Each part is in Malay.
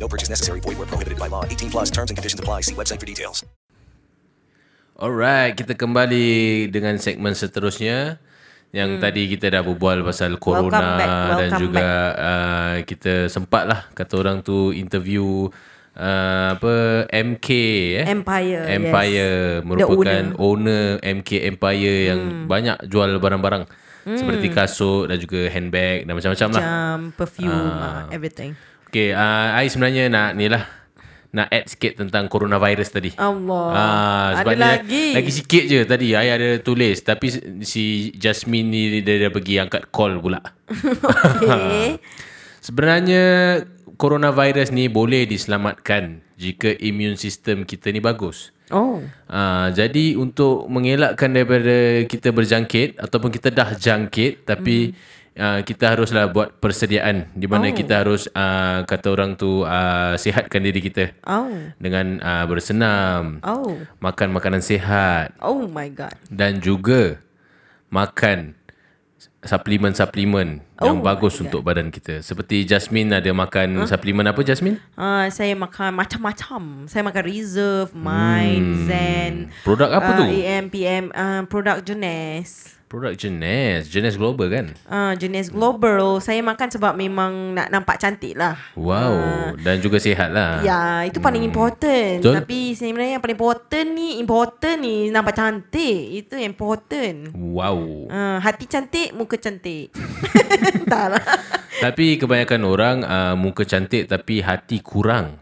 No purchase necessary. Void where prohibited by law. 18 plus terms and conditions apply. See website for details. Alright, kita kembali dengan segmen seterusnya yang hmm. tadi kita dah berbual pasal corona Welcome back, dan welcome juga uh, kita sempat lah kata orang tu interview uh, apa MK eh Empire, Empire yes. merupakan The owner. MK Empire yang banyak jual barang-barang seperti kasut dan juga handbag dan macam-macam lah. Macam perfume, Ah. uh, everything. Okay, uh, I sebenarnya nak ni lah nak add sikit tentang coronavirus tadi. Allah. Ah, Ada sebab lagi? Lagi sikit je tadi I ada tulis tapi si Jasmine ni dia dah pergi angkat call pula. Okay. Sebenarnya coronavirus ni boleh diselamatkan jika immune system kita ni bagus. oh. Ah, jadi untuk mengelakkan daripada kita berjangkit ataupun kita dah jangkit tapi uh, kita haruslah buat persediaan di mana Oh. kita harus uh, kata orang tu uh, sihatkan diri kita Oh. dengan uh, bersenam, Oh. makan makanan sihat Oh my god. dan juga makan suplemen-suplemen Oh yang bagus untuk badan kita. Seperti Jasmine ada makan suplemen apa Jasmine? Uh, saya makan macam-macam. Saya makan Reserve, Mind, Zen. Produk Hmm. apa uh, tu? AM, PM. Uh, produk Jenes. Produk Jenes, Jenes Global kan? Uh, jenis global. Saya makan sebab memang nak nampak cantik lah. Wow, dan juga sihat lah. Ya, itu paling important. Betul. Tapi sebenarnya yang paling important ni, important ni nampak cantik. Itu yang important. Wow. Uh, hati cantik, muka cantik. tak lah. Tapi kebanyakan orang uh, muka cantik tapi hati kurang.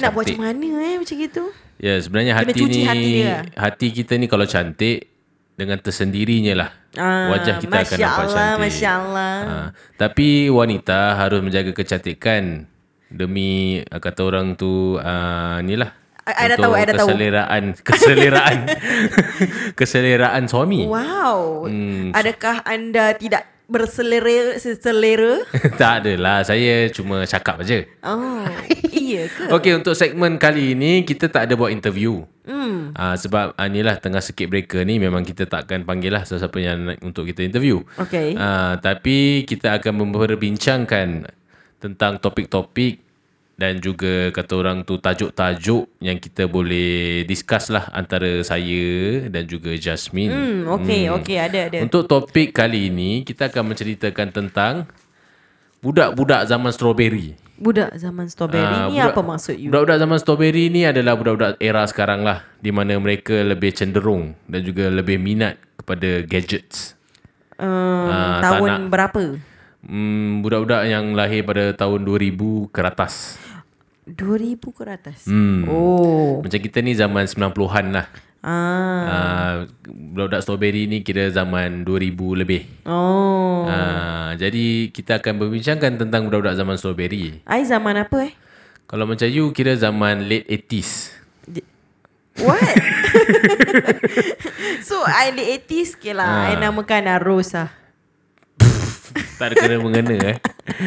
Nak buat Cantik. macam mana eh macam gitu? Ya, sebenarnya Kena hati cuci ni hati dia. hati kita ni kalau cantik dengan tersendirinya lah. Ah, wajah kita akan Masya nampak Allah, cantik. Masya Allah. Ah, tapi wanita harus menjaga kecantikan demi uh, kata orang tu uh, ni lah. I- I dah tahu, I dah tahu. keseleraan, keseleraan, keseleraan suami. Wow. Hmm. Adakah anda tidak berselera selera? tak adalah, saya cuma cakap aja. Oh, iya ke? Okey, untuk segmen kali ini kita tak ada buat interview. Hmm. Uh, sebab uh, ni lah tengah sikit breaker ni memang kita takkan panggil lah sesiapa yang nak untuk kita interview. Okey. Uh, tapi kita akan memperbincangkan tentang topik-topik dan juga kata orang tu tajuk-tajuk yang kita boleh discuss lah antara saya dan juga Jasmine. Hmm, okey, okey, ada ada. Untuk topik kali ini kita akan menceritakan tentang budak-budak zaman strawberry. Budak zaman strawberry Ah, ni budak- apa maksud you? Budak-budak zaman strawberry ni adalah budak-budak era sekarang lah di mana mereka lebih cenderung dan juga lebih minat kepada gadgets. Um, tak tahun nak. berapa? Hmm, budak-budak yang lahir pada tahun 2000 ke atas. 2000 ke atas. Hmm. Oh. Macam kita ni zaman 90-an lah. Ah. Uh, strawberry ni kira zaman 2000 lebih. Oh. Uh, jadi kita akan berbincangkan tentang budak-budak zaman strawberry. Ai zaman apa eh? Kalau macam you kira zaman late 80s. What? so I late 80s ke lah. I namakan Arus lah. Tak ada kena mengena eh.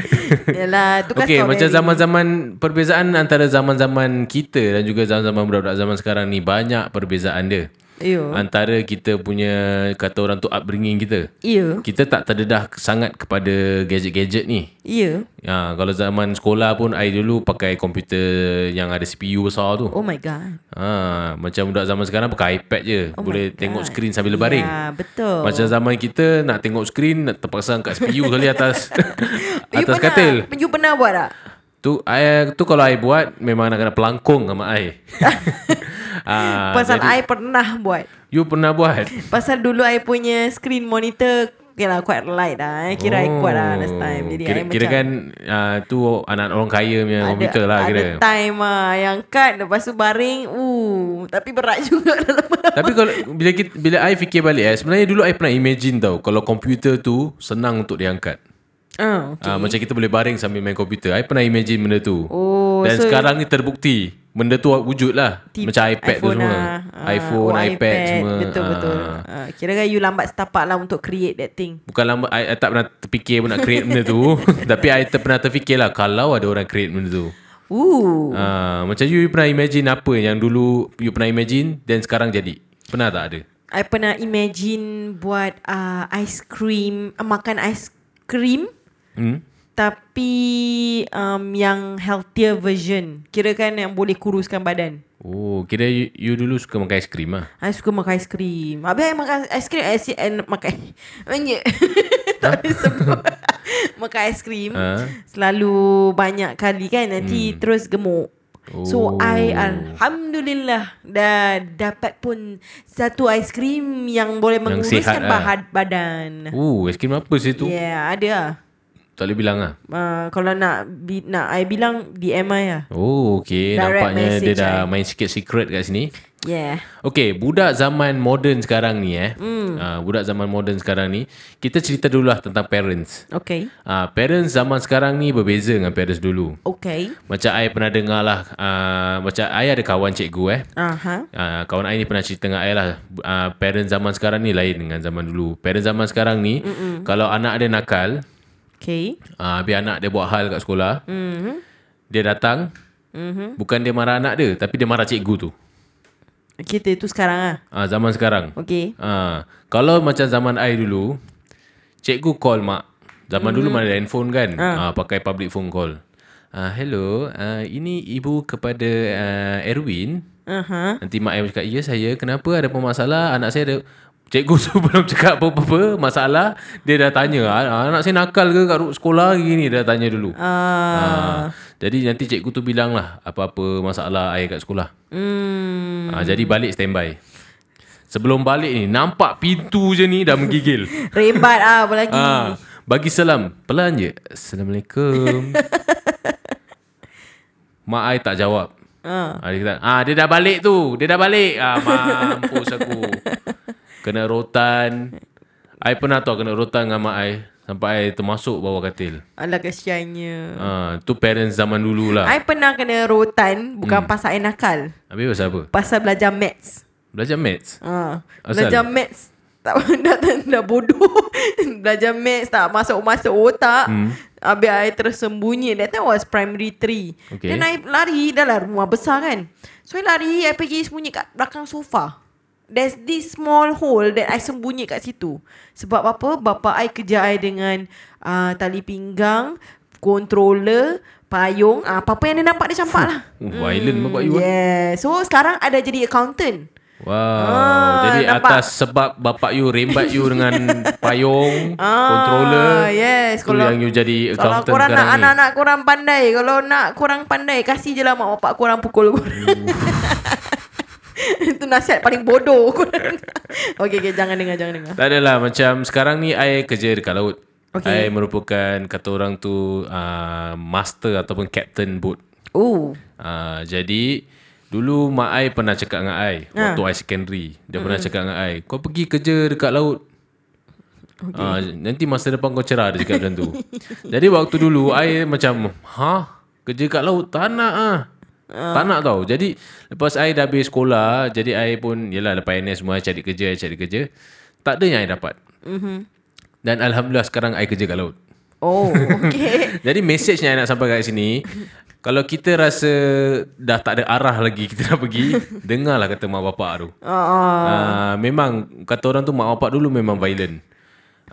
Yalah, tu kan Okey, macam zaman-zaman perbezaan antara zaman-zaman kita dan juga zaman-zaman budak-budak zaman sekarang ni banyak perbezaan dia. Yo. Antara kita punya kata orang tu upbringing kita. Ya. Kita tak terdedah sangat kepada gadget-gadget ni. Ya. Ha, kalau zaman sekolah pun I dulu pakai komputer yang ada CPU besar tu. Oh my god. Ha, macam budak zaman sekarang pakai iPad je. Oh Boleh tengok skrin sambil baring. Ya, betul. Macam zaman kita nak tengok skrin nak terpaksa angkat CPU kali atas You atas pernah- katil. You pernah buat tak? Tu I, tu kalau I buat memang nak kena pelangkung sama I. ah, Pasal jadi, I pernah buat. You pernah buat? Pasal dulu I punya screen monitor Okay lah quite light lah eh. Kira I kuat lah last time Jadi Oh. kira, I kira macam kan uh, tu anak orang kaya punya komputer lah ada kira. time lah Yang cut Lepas tu baring uh, Tapi berat juga dalam Tapi kalau bila kita, bila I fikir balik eh sebenarnya dulu I pernah imagine tau kalau komputer tu senang untuk diangkat. uh, Okay. Uh, macam kita boleh baring sambil main komputer. I pernah imagine benda tu. Oh, Dan so- sekarang ni terbukti benda tu wujud lah. Tip- Macam iPad tu semua. lah. Ah, iPhone, oh, iPad, semua. Betul Ah. betul. Uh, kira kan you lambat setapak lah untuk create that thing. Bukan lambat, I, I tak pernah terfikir pun nak create benda tu. Tapi I ter, pernah terfikir lah kalau ada orang create benda tu. Ooh. Ah, macam you, you pernah imagine apa yang dulu you pernah imagine dan sekarang jadi? Pernah tak ada? I pernah imagine buat uh, ice cream, uh, makan ice cream Hmm? tapi um, yang healthier version. Kira kan yang boleh kuruskan badan. Oh, kira you, you dulu suka makan aiskrim lah. I suka makan aiskrim. Habis I makan aiskrim, I, si- I makan banyak. tak boleh sebut. makan aiskrim Ha? selalu banyak kali kan nanti terus gemuk. So Oh. I alhamdulillah dah dapat pun satu aiskrim yang boleh Yang menguruskan sihat lah. bahan badan. Oh, aiskrim apa sih tu? Yeah, ada lah. Tak boleh bilang lah. Uh, kalau nak bi- nak I bilang DM I lah. Oh, okay. Direct Nampaknya dia dah eh. main sikit secret kat sini. Yeah. Okay, budak zaman moden sekarang ni eh. Mm. Uh, budak zaman moden sekarang ni. Kita cerita dulu lah tentang parents. Okay. Uh, parents zaman sekarang ni berbeza dengan parents dulu. Okay. Macam I pernah dengar lah. Uh, macam I ada kawan cikgu eh. Aha. Uh, kawan I ni pernah cerita dengan I lah uh, Parents zaman sekarang ni lain dengan zaman dulu Parents zaman sekarang ni Mm-mm. Kalau anak dia nakal Okay. uh, Habis anak dia buat hal kat sekolah mm-hmm. Dia datang mm-hmm. Bukan dia marah anak dia Tapi dia marah cikgu tu Kita tu sekarang lah. uh, Zaman sekarang Okay. uh, Kalau macam zaman I dulu Cikgu call mak Zaman mm-hmm. dulu mana ada handphone kan uh. Uh, Pakai public phone call uh, Hello uh, Ini ibu kepada uh, Erwin Aha. Nanti mak ayah cakap, ya saya, kenapa ada masalah? Anak saya ada... Cikgu tu belum cakap apa-apa masalah. Dia dah tanya, "Ah, anak saya nakal ke kat sekolah gini? Dia dah tanya dulu. Ah. Ha, jadi nanti cikgu tu bilang lah apa-apa masalah ayah kat sekolah. Hmm. Ha, jadi balik standby. Sebelum balik ni, nampak pintu je ni dah menggigil. Rembat ah apa lagi. ha, bagi salam. Pelan je. Assalamualaikum. Mak ai tak jawab. Ah. Ha, dia kata, ah dia dah balik tu. Dia dah balik. Ah mampus aku. Kena rotan. I pernah tau kena rotan dengan mak I. Sampai I termasuk bawah katil. Alah kesiannya. Ah, tu parents zaman dulu lah. I pernah kena rotan bukan Hmm. pasal I nakal. Habis pasal apa? Pasal belajar maths. Belajar maths. Ah. Asal? Belajar maths tak dah, dah, dah bodoh. belajar maths tak masuk-masuk otak. Hmm. Habis I tersembunyi. That time was primary 3. Okay. Then I lari. Dah lah rumah besar kan. So I lari. I pergi sembunyi kat belakang sofa. There's this small hole that I sembunyi kat situ. Sebab apa? Bapa I kerja I dengan uh, tali pinggang, controller, payung. Uh, apa-apa yang dia nampak dia campak lah. Oh, violent bapak you. ah. Yeah. So sekarang ada jadi accountant. Wow. Ah, Jadi nampak? atas sebab bapak you rembat you dengan payung, Ah, controller. yes. Tu Kalau- yang you jadi Kalau accountant korang nak anak-anak korang pandai Kalau nak korang pandai Kasih je lah mak bapak korang pukul korang Itu nasihat paling bodoh. Okay, okay jangan dengar jangan dengar Tak adalah macam sekarang ni I kerja dekat laut. Okay. I merupakan kata orang tu uh, master ataupun captain boat. Oh Uh, jadi dulu mak I pernah cakap dengan I Ah. waktu I secondary. Dia pernah cakap dengan I, kau pergi kerja dekat laut. Okay. Uh, nanti masa depan kau cerah dia cakap macam tu. Jadi waktu dulu I macam, ha? Kerja kat laut? Tak nak ah. Tak nak tau. Jadi lepas I dah habis sekolah, jadi I pun, yelah lepas NS semua I cari kerja, I cari kerja. Tak ada yang I dapat. Mm-hmm. Dan Alhamdulillah sekarang I kerja kat laut. Oh okay Jadi message yang I nak sampai kat sini Kalau kita rasa Dah tak ada arah lagi Kita nak pergi Dengarlah kata mak bapak tu uh, uh, Memang Kata orang tu mak bapak dulu memang violent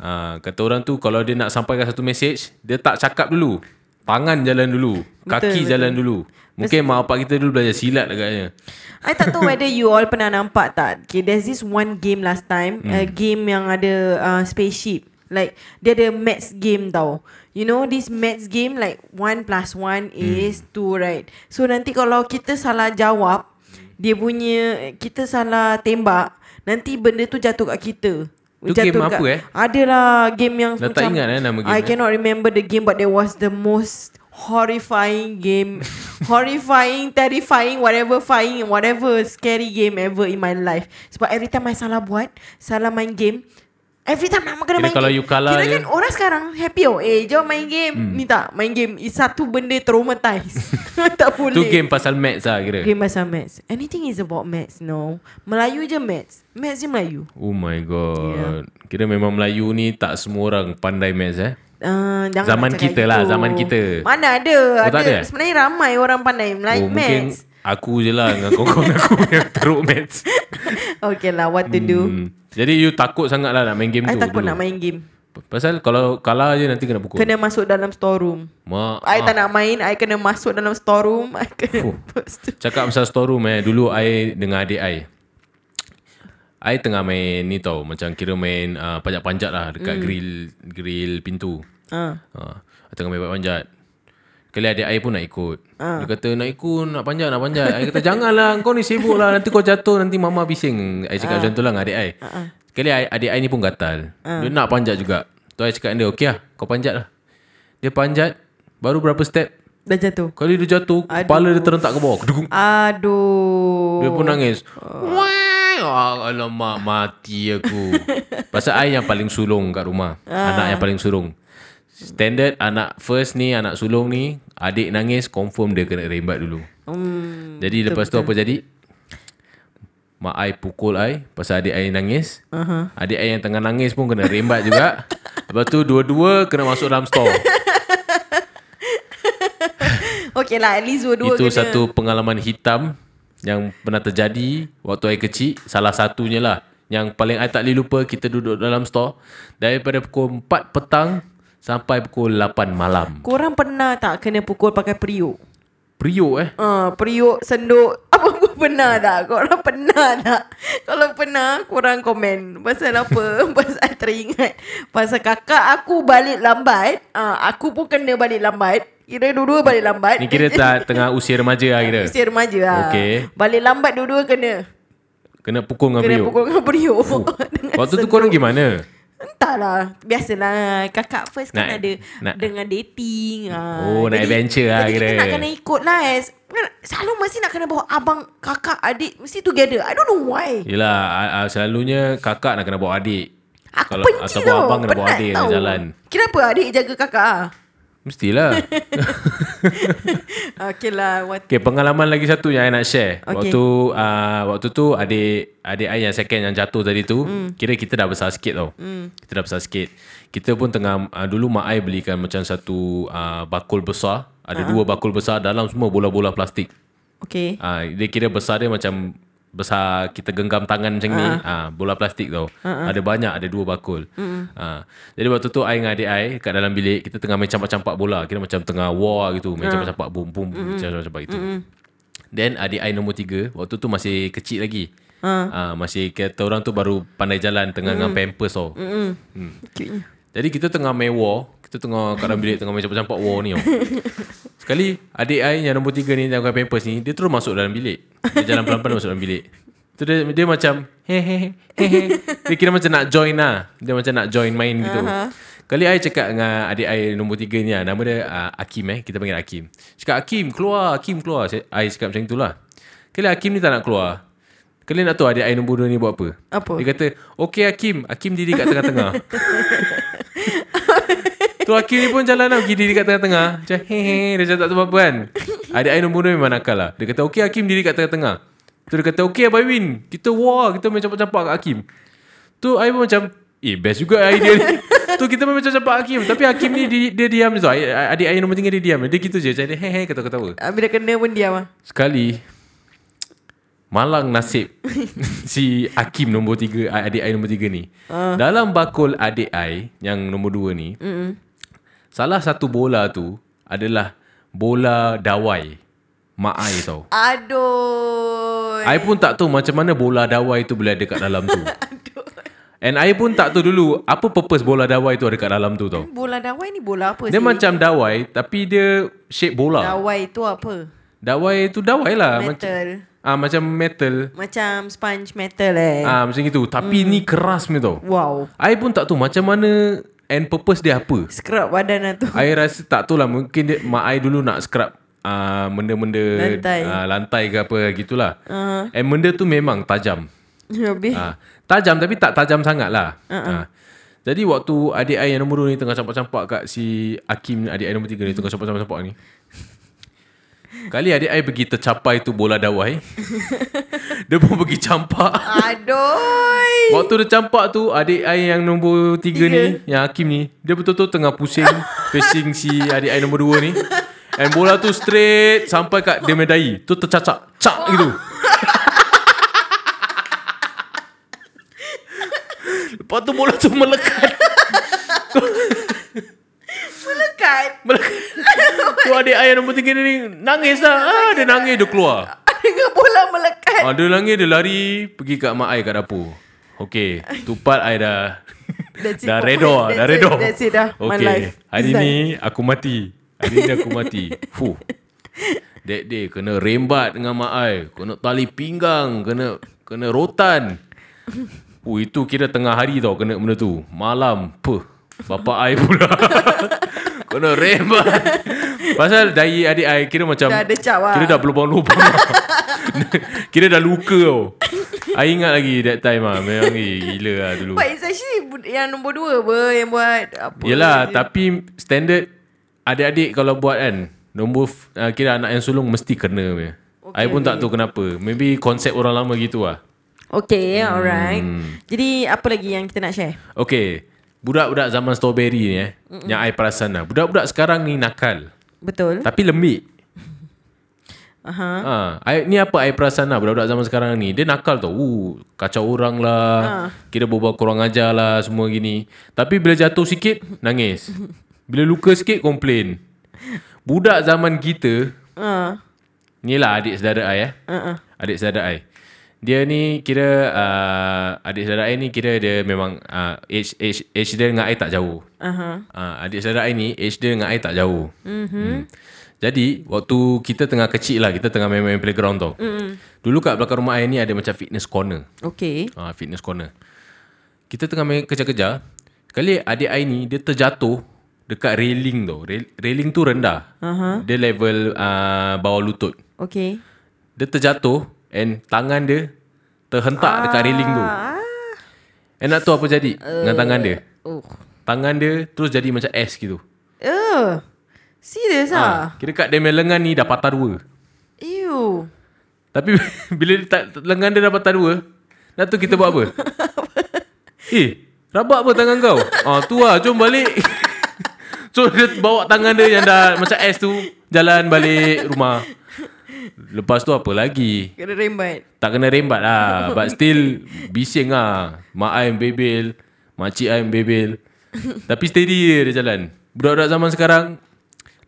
uh, Kata orang tu Kalau dia nak sampaikan satu message Dia tak cakap dulu Tangan jalan dulu Kaki betul. jalan dulu Mungkin mak bapak kita dulu belajar silat agaknya I tak tahu whether you all pernah nampak tak Okay there's this one game last time hmm. A game yang ada uh, spaceship Like Dia ada maths game tau You know this maths game Like 1 plus 1 is 2 right So nanti kalau kita salah jawab Dia punya Kita salah tembak Nanti benda tu jatuh kat kita Tu game apa, eh? Adalah game yang Dah tak ingat, eh, nama game, I eh? cannot remember the game But there was the most horrifying game horrifying terrifying whatever fying whatever scary game ever in my life sebab every time I salah buat salah main game Every time nak kena Kira main kalau game. you kalah Kira kan orang sekarang happy oh. Eh jom main game. Hmm. Ni tak main game. Is satu benda traumatize. tak boleh. Tu game pasal maths lah kira. Game pasal maths. Anything is about maths. No. Melayu je maths. Maths je Melayu. Oh my god. Kira memang Melayu ni tak semua orang pandai maths eh. Uh, Zaman kita lah, gitu. zaman kita. Mana ada. Oh, ada. ada? Sebenarnya ramai orang pandai Melayu Oh mungkin maths. aku je lah dengan kawan aku yang teruk maths. Okay lah, what to do. Hmm. Jadi you takut sangat lah nak main game I tu takut dulu. nak main game. Pasal kalau kalah je nanti kena pukul. Kena masuk dalam storeroom. Mak. I tak nak main, I kena masuk dalam storeroom. I kena Oh. Cakap pasal storeroom eh. Dulu I dengan adik I. I tengah main ni tau. Macam kira main uh, panjat-panjat lah. Dekat Hmm. grill grill pintu. Ah. Uh, I tengah main panjat. Kali adik I pun nak ikut. Ah. Dia kata nak ikut, nak panjat, nak panjat. I kata janganlah, kau ni sibuk lah. Nanti kau jatuh, nanti mama bising. Ah. cakap macam tu lah dengan adik I. Kali I, adik I ni pun gatal. Ah. Dia nak panjat juga. Tu I cakap dia, okey lah, kau panjat lah. Dia panjat, baru berapa step. Dah jatuh. Kali dia jatuh, kepala dia terentak ke bawah. Kedung. Aduh. Dia pun nangis. Wah, oh, alamak mati aku. Pasal I yang paling sulung kat rumah. Anak yang paling sulung. Standard anak first ni, anak sulung ni, adik nangis confirm dia kena rembat dulu. Hmm. Jadi lepas tu apa jadi? Mak I pukul I pasal adik I nangis. Uh-huh. Adik I yang tengah nangis pun kena rembat juga. lepas tu dua-dua kena masuk dalam store. Okay lah, at least dua-dua Itu kena. satu pengalaman hitam yang pernah terjadi waktu I kecil. Salah satunya lah. Yang paling I tak boleh lupa, kita duduk dalam store. Daripada pukul 4 petang sampai pukul 8 malam. Korang pernah tak kena pukul pakai periuk? Periuk eh. Ah, periuk, senduk, apa-apa pernah tak? Korang pernah tak? Kalau pernah, korang komen. Pasal apa? Pasal teringat. Pasal kakak aku balik lambat. Ah, aku pun kena balik lambat. Kira dua-dua balik lambat. Ni kira tak tengah usia remaja lah kira. Usia remaja lah. Okey. Balik lambat dua-dua kena. Kena pukul dengan Kena periuk. pukul dengan periuk. Dengan Waktu tu senduk. korang gimana? Entahlah Biasalah Kakak first kan Nak- ada nak- Dengan dating ah. Oh, nak adventure lah Jadi kira. kita nak kena ikut lah es. Selalu mesti nak kena bawa abang Kakak adik Mesti together I don't know why Yelah, uh, selalunya kakak nak kena bawa adik. Aku Kalau, benci ataupun tau abang kena bawa Penat adik tau. jalan. Kenapa adik jaga kakak ah? Mestilah. Okay lah what Okay, pengalaman lagi satu yang I nak share. Okay. Waktu uh, waktu tu adik adik I yang second yang jatuh tadi tu, mm. kira kita dah besar sikit tau. Mm. Kita dah besar sikit. Kita pun tengah uh, dulu mak I belikan macam satu uh, bakul besar. Ada uh-huh. dua bakul besar dalam semua bola-bola plastik. Okay Ah, dia kira besar dia macam besar kita genggam tangan macam ni. Ah, bola plastik tau. Ada banyak, ada dua bakul. Ah, jadi waktu tu I dengan adik I kat dalam bilik, kita tengah main campak-campak bola. Kira macam tengah war gitu, main campak-campak boom boom boom campak-campak gitu. Then adik I nombor tiga, waktu tu masih kecil lagi. Ah, masih kata orang tu baru pandai jalan tengah dengan pampers tau. Hmm. Cute-nya. Jadi kita tengah main war Kita tengah kat dalam bilik Tengah main campak-campak war ni tau. Sekali Adik I yang nombor tiga ni Yang pakai pampers ni Dia terus masuk dalam bilik Dia jalan pelan-pelan masuk dalam bilik Tu dia, dia macam Hehehe hehe. Dia kira macam nak join lah Dia macam nak join main gitu Kali I cakap dengan adik I nombor tiga ni lah Nama dia uh, Akim eh Kita panggil Akim Cakap Akim keluar Akim keluar Saya- I cakap macam itulah Kali Akim ni tak nak keluar Kalian nak tahu adik I nombor dua ni buat apa? Apa? Dia kata, okay Hakim. Hakim diri kat tengah-tengah. tu Hakim ni pun jalan lah pergi diri kat tengah-tengah. Macam hehe, dia macam tak tahu apa kan. Adik I nombor memang nakal lah. Dia kata, okay Hakim diri kat tengah-tengah. Tu dia kata, okay Abang Win. Kita war, kita main campak-campak kat Hakim. Tu I pun macam, eh best juga idea ni. tu kita main macam campak Hakim. Tapi Hakim ni dia, dia diam je tau. Adik I nombor tiga dia diam. Dia gitu je. Macam dia hehe ketawa-ketawa. Habis dah kena pun diam lah Sekali Malang nasib Si Hakim nombor tiga Adik I nombor tiga ni uh. Dalam bakul adik I Yang nombor dua ni Mm-mm. Salah satu bola tu Adalah Bola dawai. Mak I tau. Aduh. I pun tak tahu Macam mana bola dawai tu Boleh ada kat dalam tu. And I pun tak tahu dulu Apa purpose bola dawai tu Ada kat dalam tu tau. Bola dawai ni bola apa Dia sih? macam dawai Tapi dia Shape bola. Dawai tu apa? Dawai tu dawai lah. Metal. macam, ah, macam metal. Macam sponge metal eh. Ah macam itu. Tapi ni keras punya tau. Wow. I pun tak tahu macam mana and purpose dia apa. Scrub badan lah tu I rasa tak tahu lah mungkin dia, mak I dulu nak scrub uh, benda-benda Lantai. Uh, lantai ke apa gitulah. Uh-huh. And benda tu memang tajam. Habis. Ah, tajam tapi tak tajam sangat lah. Uh-uh. Ah. Jadi waktu adik I yang nombor 2 ni tengah campak-campak kat si Hakim adik I nombor 3 ni tengah campak-campak ni. Kali adik I pergi tercapai tu bola dawai. dia pun pergi campak. Aduh. Waktu dia campak tu adik I yang nombor 3 ni, yang Hakim ni, dia betul-betul tengah pusing facing si adik I nombor 2 ni. And bola tu straight sampai kat dia medai. Tu tercacak. Cak gitu. Lepas tu bola tu melekat. Melekat. melekat. tu adik yang nombor 3 ni nangis lah. Ah, dia nangis dia keluar. Dengan bola melekat. Ah, dia nangis dia lari pergi kat mak I kat dapur. Okay, tu part I dah dah redo lah, dah redo. that's it dah. My Okay, life hari ni aku mati. Hari ni aku mati. Fuh. That day kena rembat dengan mak I. Kena tali pinggang, kena kena rotan. Oh, itu kira tengah hari tau kena benda tu. Malam, puh. Bapak I pula. kena rembat. Pasal dari adik I kira macam Dah ada cap lah. Kira dah berlubang-lubang lah. Kira dah luka tau. I ingat lagi that time ah. Memang eh, gila lah dulu. But it's actually yang nombor dua apa yang buat apa. Yelah, tapi standard adik-adik kalau buat kan, nombor f- uh, kira anak yang sulung mesti kena punya. Okay, I pun tak tahu kenapa. Maybe konsep orang lama gitu lah. Okay, alright. Hmm. Jadi apa lagi yang kita nak share? Okay. Budak-budak zaman strawberry ni eh. Mm-mm. Yang I perasan lah. Budak-budak sekarang ni nakal. Betul. Tapi lembik. Aha. Ha, I, ni apa I perasan lah budak-budak zaman sekarang ni. Dia nakal tau. Uh, kacau orang lah. Ha. Kira berbual kurang ajar lah semua gini. Tapi bila jatuh sikit, nangis. Bila luka sikit, komplain. Budak zaman kita, Uh, ni lah adik saudara I eh. uh, uh. Adik saudara I. Dia ni kira, uh, adik saudara I ni kira dia memang uh, age, age, age dia dengan I tak jauh. Uh-huh. Uh, adik saudara I ni age dia dengan I tak jauh. Mm-hmm. Hmm. Jadi waktu kita tengah kecil lah, kita tengah main-main playground tau. Mm-hmm. Dulu kat belakang rumah I ni ada macam fitness corner. Okay. Ah, fitness corner. Kita tengah main kejar-kejar. Kali adik I ni dia terjatuh dekat railing tau. Rail, railing tu rendah. Uh-huh. Dia level uh, bawah lutut. Okay. Dia terjatuh and tangan dia terhentak dekat railing tu. Ah. And nak tahu apa jadi uh, dengan tangan dia? Oh. Tangan dia terus jadi macam S gitu. Uh. Serius ah? Ah, kira kat dia lengan ni dah patah dua. Ew. Tapi bila dia tak, lengan dia dah patah dua, nak tahu kita buat apa? eh, rabak apa tangan kau? Ah, tu lah, jom balik. so dia bawa tangan dia yang dah macam S tu, jalan balik rumah. Lepas tu apa lagi? Kena rembat. Tak kena rembat lah. But still, bising lah. Mak I bebel. Makcik I bebel. Tapi steady je dia jalan. Budak-budak zaman sekarang,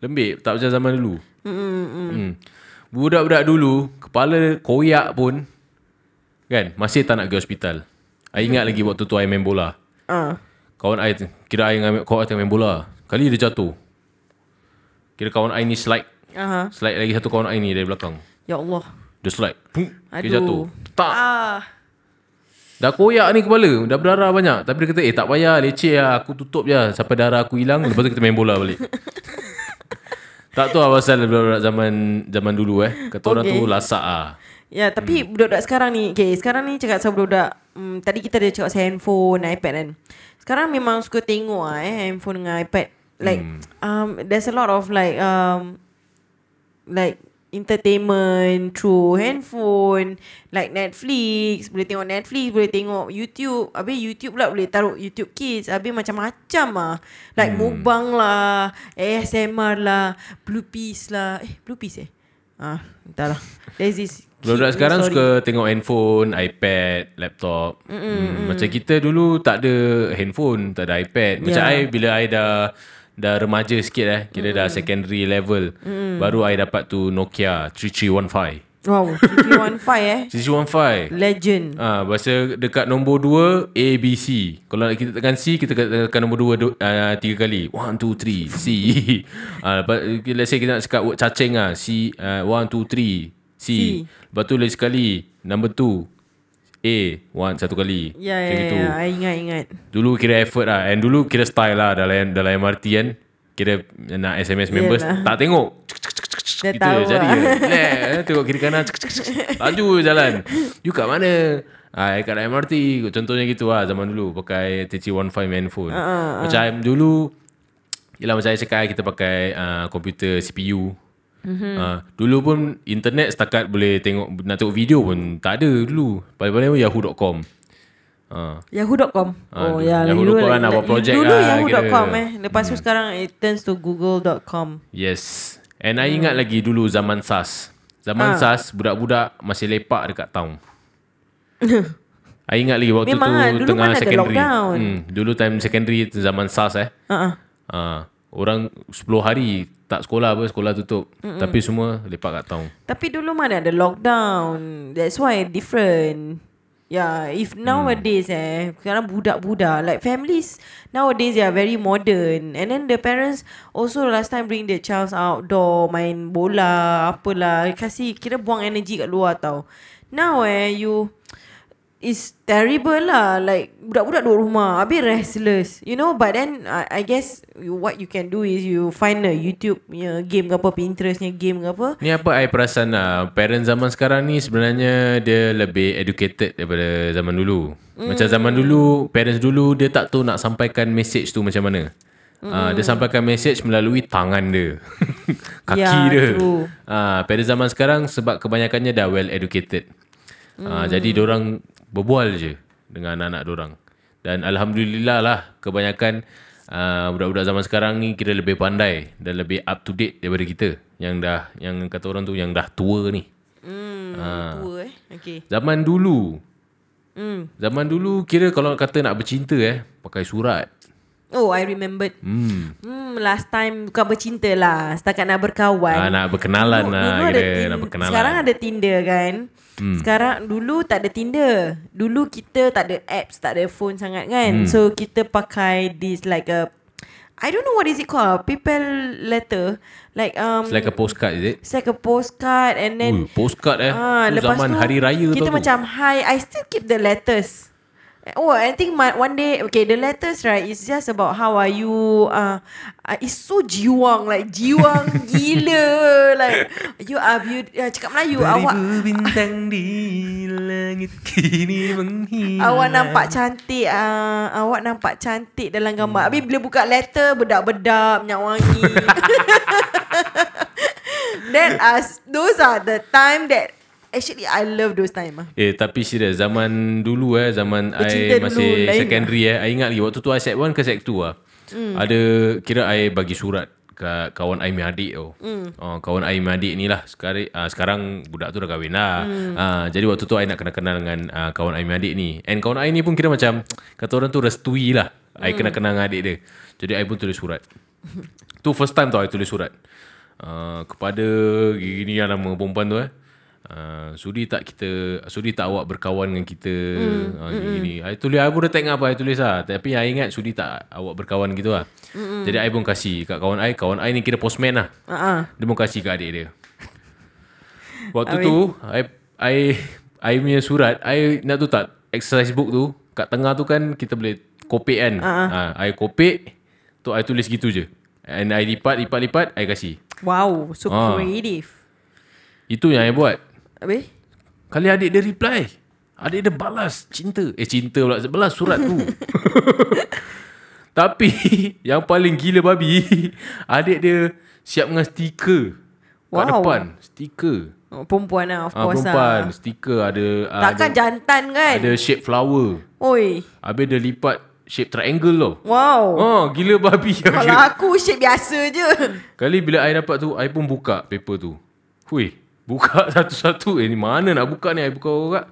lembik. Tak macam zaman dulu. Hmm. Budak-budak dulu, kepala koyak pun, kan, masih tak nak pergi hospital. I ingat lagi waktu tu I main bola. Ah. Kawan I, kira I dengan kawan I tengah main bola. Kali dia jatuh. Kira kawan I ni slide. Aha. Slide lagi satu kawan I ni dari belakang. Ya Allah. Dia slide. Pum, dia jatuh. Tak. Ah. Dah koyak ni kepala Dah berdarah banyak Tapi dia kata Eh tak payah leceh lah Aku tutup je Sampai darah aku hilang Lepas tu kita main bola balik Tak tahu lah pasal budak-budak zaman zaman dulu eh Kata orang Okay. tu lasak ah. Ya, tapi hmm. budak-budak sekarang ni, okay, sekarang ni cakap pasal budak-budak, um, tadi kita ada cakap pasal handphone, iPad kan. Sekarang memang suka tengok ah, eh, handphone dengan iPad. Like, hmm. um, there's a lot of like, um, like entertainment through handphone, like Netflix, boleh tengok Netflix, boleh tengok YouTube. Habis YouTube pula boleh taruh YouTube Kids. Habis macam-macam ah. Like hmm. mukbang lah, ASMR lah, Blue Peace lah. Eh, Blue Peace eh? Ah, entahlah. There's this Budak-budak sekarang story. suka tengok handphone, iPad, laptop. Mm, Macam kita dulu tak ada handphone, tak ada iPad. Macam Ya. I bila I dah dah remaja sikit eh, kira dah secondary level. Baru I dapat tu Nokia 3315. Wow, 315 eh. 3315. Legend. Ah, bahasa dekat nombor 2 A B C. Kalau kita tekan C kita tekan nombor 2 du, uh, tiga kali. 1 2 3 C. Ah, uh, let's say kita nak cakap word cacing ah. C uh, 1 2 3 C. C. Lepas tu lagi sekali number 2 A 1 satu kali. Ya, ya, gitu. ya. I ingat, ingat. Dulu kira effort lah And dulu kira style lah Dalam, dalam MRT kan Kira nak SMS members Yelah. Tak tengok. Dah gitu tahu je, jadi lah. je. Eh, tengok kiri kanan laju je jalan you kat mana Ah, kat MRT Contohnya gitu lah Zaman dulu Pakai TC15 handphone uh, uh, Macam dulu Yelah macam saya cakap Kita pakai uh, Komputer CPU mm-hmm. uh, Dulu pun Internet setakat boleh tengok Nak tengok video pun Tak ada dulu. Paling-paling pun yahoo.com uh, Yahoo.com Ah, Oh dulu- ya Yahoo.com dulu kan nak buat projek Dulu lah, Yahoo.com kira. eh. Lepas tu sekarang It turns to Google.com Yes. And I ingat lagi dulu Zaman SARS. Zaman Ah. SARS Budak-budak Masih lepak dekat town. I ingat lagi waktu Memang tu lah, dulu tengah mana secondary. Hmm, dulu time secondary zaman SARS eh. uh-uh. Uh, orang 10 hari tak sekolah apa, sekolah tutup. Mm-mm. Tapi semua lepak kat town. Tapi dulu mana ada lockdown That's why different Yeah, if nowadays eh, sekarang budak-budak, like families nowadays they are very modern. And then the parents also last time bring their child outdoor, main bola, apalah. Kasih, kira buang energy kat luar tau. Now eh, you, it's terrible lah. Like, budak-budak duduk rumah, habis restless. You know, but then I, I guess what you can do is you find a YouTube punya game ke apa, Pinterestnya game ke apa. Ni apa I perasan lah Parents zaman sekarang ni sebenarnya Dia lebih educated daripada zaman dulu mm. Macam zaman dulu Parents dulu Dia tak tahu nak sampaikan message tu macam mana mm. uh, Dia sampaikan message melalui tangan dia Kaki Ya, dia true. uh, Parents zaman sekarang Sebab kebanyakannya dah well educated mm. uh, Jadi orang berbual je Dengan anak-anak orang Dan Alhamdulillah lah Kebanyakan uh, budak-budak zaman sekarang ni kira lebih pandai dan lebih up to date daripada kita yang dah yang kata orang tu yang dah tua ni. Hmm, Ah. tua eh. Okay. Zaman dulu. Hmm. Zaman dulu kira kalau kata nak bercinta eh pakai surat. Oh, I remembered. Hmm. Hmm, last time bukan bercinta lah. Setakat nak berkawan. Ah, nak berkenalan Dulu- lah dulu ada kira tin- nak berkenalan. Sekarang ada Tinder kan. Hmm. Sekarang dulu tak ada Tinder. Dulu kita tak ada apps, tak ada phone sangat kan. Hmm. So kita pakai this like a I don't know what is it called. People letter. Like um It's like a postcard is it? it's like a postcard and then Ui, postcard eh. Ah, tu lepas zaman tu hari raya kita tu. macam hi, I still keep the letters. Oh, I think my, one day, okay, the letters right is just about how are you. Uh, uh it's so jiwang, like jiwang gila, like you are beautiful. Uh, cakap Melayu, awak bintang di langit kini menghilang. awak nampak cantik. Uh, awak nampak cantik dalam gambar. Habis bila buka letter, bedak-bedak, minyak wangi. Then as those are the time that actually I love those time. ah. Eh tapi serius zaman dulu eh zaman Bercinta I dulu, masih lain secondary eh I ingat lagi waktu tu I set 1 ke set 2 lah. Hmm. Ada kira I bagi surat kat kawan I punya adik tau. Hmm. Oh, kawan I punya adik ni lah sekarang uh, sekarang budak tu dah kahwin lah. Hmm. Uh, jadi waktu tu I nak kenal-kenal dengan uh, kawan I punya adik ni. And kawan I ni pun kira macam kata orang tu restui lah. I Hmm. kenal-kenal dengan adik dia. Jadi I pun tulis surat. tu first time tau I tulis surat. Uh, kepada gini lah nama perempuan tu eh. Uh, sudi tak kita Sudi tak awak berkawan dengan kita. Mm, uh, gini I tulis pun dah tengok apa I tulis lah. Tapi I ingat Sudi tak awak berkawan gitu lah. Mm, Jadi I pun kasih Kat kawan I Kawan I ni kira postman lah. Uh-uh. Dia pun kasih kat adik dia. Waktu tu I I I punya surat I nak tu tak Exercise book tu Kat tengah tu kan Kita boleh Kopik kan? Uh-huh. I kopik Tu I tulis gitu je. And I lipat Lipat lipat I kasih. Wow, so Ah. creative. Itu yang I buat Habis? Kali adik dia reply Adik dia balas Cinta Eh cinta pula Balas surat tu Tapi Yang paling gila babi Adik dia Siap dengan stiker Kat Wow. depan Stiker Oh, perempuan lah, of ah, course Perempuan lah. Stiker ada ah, Takkan ada, jantan kan? ada shape flower Oi. Habis dia lipat Shape triangle tau Wow. Oh gila babi Kalau aku shape biasa je. Kali bila I dapat tu I pun buka paper tu Hui Buka satu-satu Eh ni mana nak buka ni I buka-buka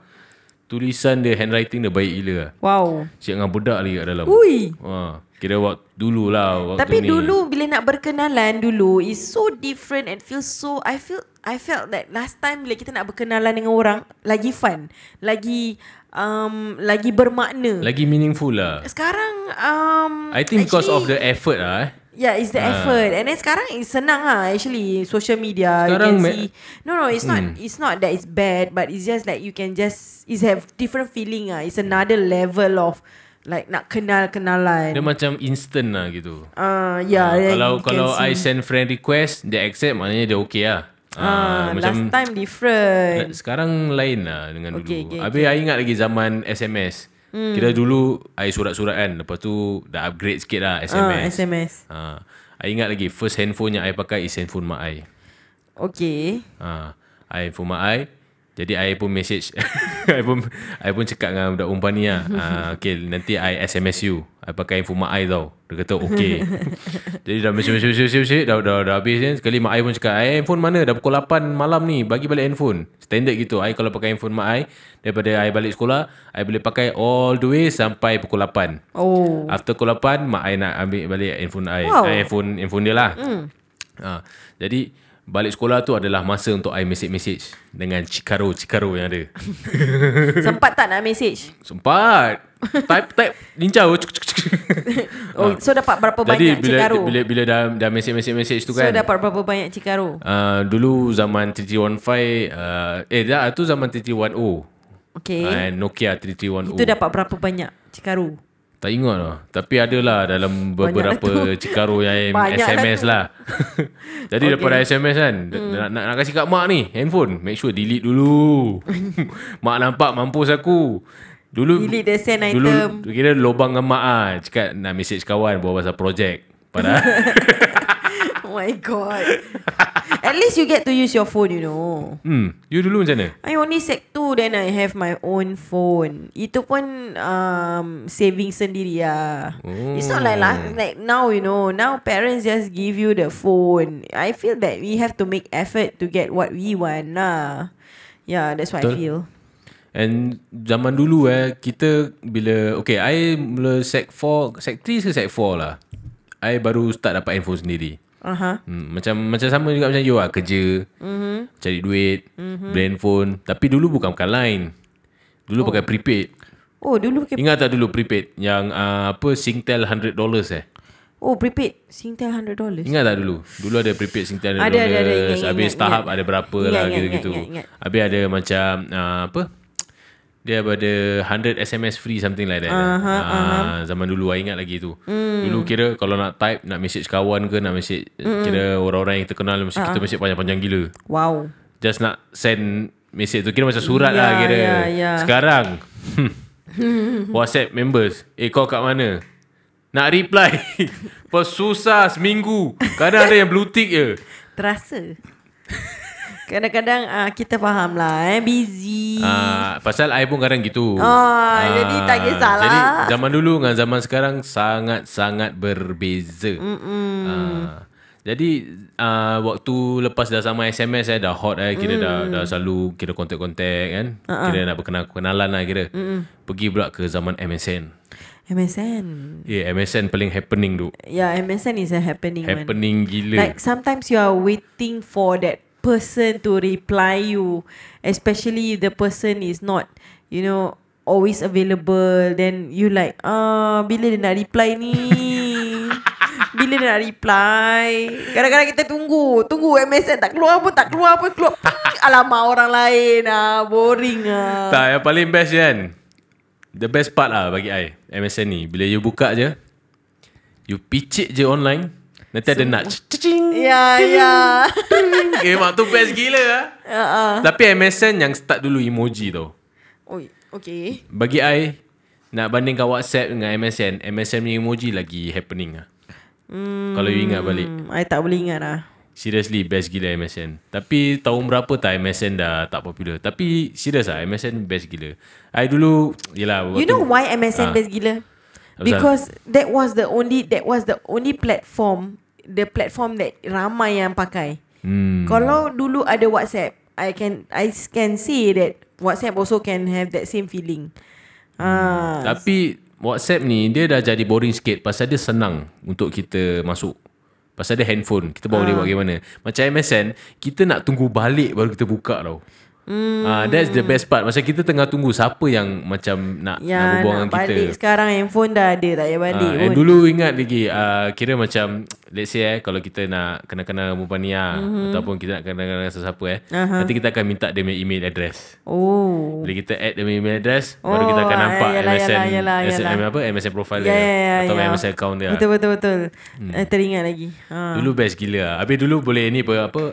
Tulisan dia Handwriting dia baik gila lah Wow. Siap dengan bedak lagi kat dalam Ui. ha, Kira waktu dulu lah waktu Tapi ni. dulu bila nak berkenalan dulu is so different and feel so I feel I felt that last time bila kita nak berkenalan dengan orang lagi fun, lagi um lagi bermakna. Lagi meaningful lah Sekarang um I think because of actually- the effort lah eh Yeah, it's the effort. And then sekarang it's senang lah actually social media Sekarang you can see. No no, it's not it's not that it's bad but it's just like you can just it's have different feeling ah. It's another level of Like nak kenal-kenalan. Dia macam instant lah gitu. Ah, yeah, Ah, yeah, kalau can kalau I see. send friend request, dia accept maknanya dia okay lah. Ah, last time different. Sekarang lain lah dengan dulu. Okay, okay, Habis I ingat lagi zaman SMS. Hmm. Kira dulu I surat-surat kan. Lepas tu dah upgrade sikit lah Ah, SMS. SMS. Ah, I ingat lagi first handphone yang I pakai is handphone mak I. Okay. Ha, I handphone mak I. Jadi I pun message I pun I pun cakap dengan budak perempuan ni lah. Uh, Okay nanti I SMS you. I pakai handphone mak I tau. Dia kata okay. Jadi dah message message message, message dah, dah, dah habis kan? Sekali mak I pun cakap I handphone mana? Dah pukul 8 malam ni Bagi balik handphone. Standard gitu. I kalau pakai handphone mak I Daripada I balik sekolah I boleh pakai all the way Sampai pukul 8 Oh. After pukul 8 Mak I nak ambil balik handphone I. Wow. eh, Handphone, handphone dia lah. Mm. ha, Jadi Balik sekolah tu adalah masa untuk I message-message Dengan Cikaro-Cikaro yang ada Sempat tak nak message? Sempat Type-type Lincau Cuk, cuk, cuk. Oh, so dapat berapa Ah. Jadi banyak bila, Cikaro? bila, bila dah, dah message-message tu so kan dapat berapa banyak Cikaro? uh, Dulu zaman 3315 uh, Eh dah tu zaman 3310 Okay. And Nokia 3310 Itu dapat berapa banyak Cikaro? Tak ingat lah Tapi adalah Dalam beberapa Cikaro yang Banyak lah SMS tu. lah Jadi okay. daripada SMS kan hmm. nak, nak, nak kasih kat mak ni Handphone Make sure delete dulu Mak nampak mampus aku Dulu Delete the send dulu, item. Kira lobang dengan mak ah Cakap nak message kawan Bawa pasal projek Padahal Oh my god. At least you get to use your phone, you know. Hmm You dulu macam mana? I only sec 2 then I have my own phone. Itu pun um, saving sendiri lah. Oh. It's not like lah, like now, you know. Now parents just give you the phone. I feel that we have to make effort to get what we want lah. Yeah, that's what Betul. I feel. And zaman dulu eh Kita bila Okay I mula sec 4 Sec 3 ke sec 4 lah I baru start dapat handphone sendiri Aha. Hmm, macam macam sama juga macam you lah kerja, mm-hmm. cari duit, mm-hmm. beli handphone. Tapi dulu bukan bukan line. Dulu oh. pakai prepaid. Oh, dulu pakai... Ingat tak dulu prepaid yang uh, apa Singtel 100 dollars eh? Oh, prepaid. Singtel $100. Ingat tak dulu? Dulu ada prepaid Singtel 100 Ada, ada, ada. Ingat, ingat, Habis ingat, tahap ingat. ada berapa Ingat, lah gitu-gitu. Habis ada macam uh, apa? Dia ada 100 SMS free something like that. Uh-huh, uh, Zaman dulu I ingat lagi tu. Mm. Dulu kira kalau nak type, nak message kawan ke, nak message mm. kira orang-orang yang kita kenal, mesti uh-huh. kita message panjang-panjang gila. Wow. Just nak send message tu. Kira macam surat Ya, lah kira. ya, ya. Sekarang, WhatsApp members. Eh kau kat mana? Nak reply. Pesusah seminggu. Kadang ada yang blue tick je. Terasa. Kadang-kadang uh, kita faham lah eh. Busy. Ah, pasal I pun kadang gitu. Ah, jadi tak kisahlah. Jadi zaman dulu dengan zaman sekarang sangat-sangat berbeza. Ah, jadi uh, waktu lepas dah sama SMS eh dah hot eh kira dah dah selalu kira kontak-kontak kan. Uh-uh. Kira nak berkenal-kenalan lah kira. Mm-mm. Pergi pula ke zaman MSN. MSN. Ya, yeah, MSN paling happening tu. Yeah, MSN is a happening one. Happening gila. Like sometimes you are waiting for that person to reply you, especially if the person is not, you know, always available. Then you like, ah, bila dia nak reply ni? bila dia nak reply? Kadang-kadang kita tunggu, tunggu MSN tak keluar pun tak keluar pun keluar. Alamak orang lain ah, boring ah. Tak, yang paling best kan. The best part lah bagi I MSN ni Bila you buka je You picit je online Nanti ada nudge. Cicing Ya, ya. Eh mak tu best gila lah Uh-uh. Tapi MSN yang start dulu emoji tau. Oh, okay. Bagi I Nak bandingkan WhatsApp dengan MSN MSN ni emoji lagi happening lah Hmm, Kalau you ingat balik. I tak boleh ingat lah. Seriously best gila MSN Tapi tahun berapa tak MSN dah tak popular? Tapi serius lah MSN best gila. I dulu Yelah You know why MSN Ah. best gila? Because that was the only that was the only platform the platform that ramai yang pakai. hmm. Kalau dulu ada WhatsApp, I can I can see that WhatsApp also can have that same feeling. Ah, Tapi WhatsApp ni dia dah jadi boring sikit pasal dia senang untuk kita masuk. Pasal dia handphone, kita bawa dia buat bagaimana. Macam MSN, kita nak tunggu balik baru kita buka tau. Hmm. Uh, that's the best part. Macam kita tengah tunggu siapa yang macam nak, nak Ya berbual nak dengan kita. balik Sekarang handphone dah ada Tak payah balik Ah, pun and dulu ingat lagi uh, Kira macam Let's say eh Kalau kita nak Kenal-kenal lah mm-hmm. Ataupun kita nak kenal-kenal sesiapa eh Aha. Nanti kita akan minta dia punya email address Oh Bila kita add dia punya email address Baru kita akan Oh, nampak yalah, MSN yalah, yalah, MSN yalah. apa MSN profile Ya dia ya ya Atau ya. MSN account dia Betul betul betul hmm. Teringat lagi ha. Dulu best gila Habis dulu boleh ni apa, apa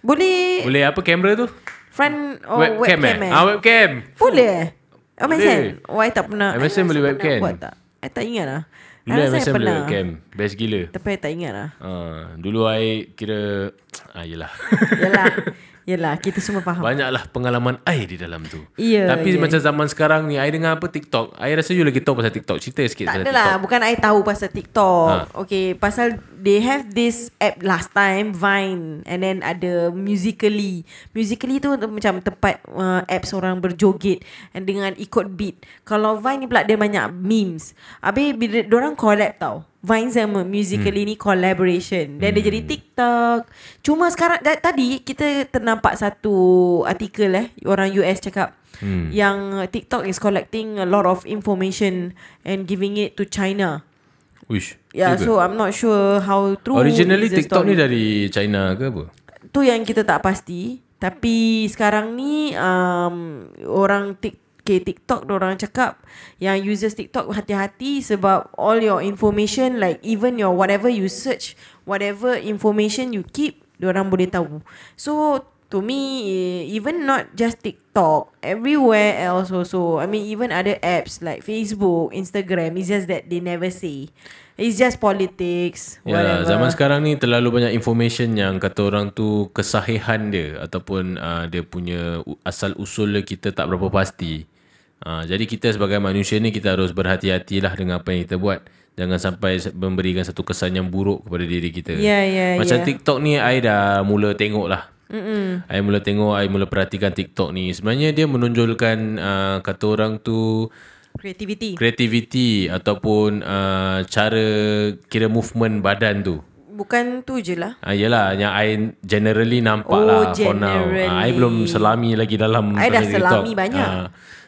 Boleh Boleh apa kamera tu Front oh, Webcam, webcam, eh? Ah webcam. Boleh eh? MSN. Oh I tak pernah. MSN boleh webcam. buat tak? I tak ingat lah. Dulu I MSN boleh webcam. Best gila. Tapi I tak ingat lah. Ah, Dulu I kira ah, Yelah. Yelah Yelah Kita semua faham Banyaklah pengalaman I di dalam tu. Ya, Tapi ya. macam zaman sekarang ni, I dengar apa TikTok. I rasa you lagi tahu pasal TikTok. Cerita sikit Tak pasal adalah TikTok. Bukan I tahu pasal TikTok Ha. Okay Pasal They have this app last time Vine And then ada Musically Musically tu Macam tempat uh, Apps orang berjoget And dengan ikut beat Kalau Vine ni pula Dia banyak memes Habis bila Diorang collab tau Vine sama Musically Hmm. ni collaboration Dan dia jadi TikTok Cuma sekarang da- Tadi Kita ternampak satu Artikel eh Orang US cakap Hmm. yang TikTok is collecting a lot of information and giving it to China. Wish. Yeah, Juga. so I'm not sure how true. Originally TikTok story. ni dari China ke apa? tu yang kita tak pasti. Tapi sekarang ni um, orang tik Okay, TikTok orang cakap yang users TikTok hati-hati sebab all your information like even your whatever you search, whatever information you keep, orang boleh tahu. So to me eh, even not just TikTok, everywhere else also. I mean even other apps like Facebook, Instagram, it's just that they never say. It's just politics, Ya, whatever. zaman sekarang ni terlalu banyak information yang kata orang tu kesahihan dia ataupun uh, dia punya asal usul kita tak berapa pasti. Uh, jadi kita sebagai manusia ni kita harus berhati-hatilah dengan apa yang kita buat. Jangan sampai memberikan satu kesan yang buruk kepada diri kita. Ya, ya, Macam ya. TikTok ni I dah mula tengok lah. Mm-mm. I mula tengok, I mula perhatikan TikTok ni. Sebenarnya dia menonjolkan uh, kata orang tu Creativity. kreativiti ataupun uh, cara kira movement badan tu. Bukan tu je lah. Ah yalah yang I generally nampak Oh, lah for now. generally. Ah, I belum selami lagi dalam I dah pasal selami TikTok. banyak. Ah,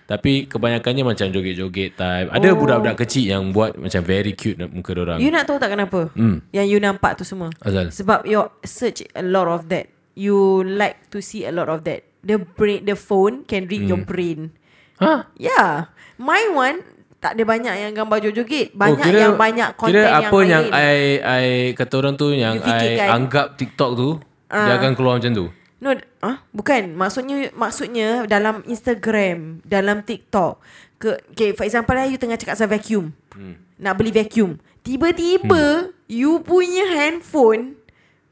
tapi kebanyakannya macam joget-joget type. Ada Oh. budak-budak kecil yang buat macam very cute muka orang. You nak tahu tak kenapa? Hmm. Yang you nampak tu semua. Asal? Sebab your search a lot of that. You like to see a lot of that. The brain, the phone can read Hmm. your brain. Ha? Yeah. My one tak ada banyak yang gambar joget-joget. Oh, Banyak yang banyak konten kira yang apa yang, lain. I I kata orang tu yang You. I anggap TikTok tu dia Ah. akan keluar macam tu. No, ah, bukan. Maksudnya maksudnya dalam Instagram, dalam TikTok. Ke, okay, for example lah, you tengah cakap pasal vacuum. Hmm. Nak beli vacuum. Tiba-tiba, hmm. you punya handphone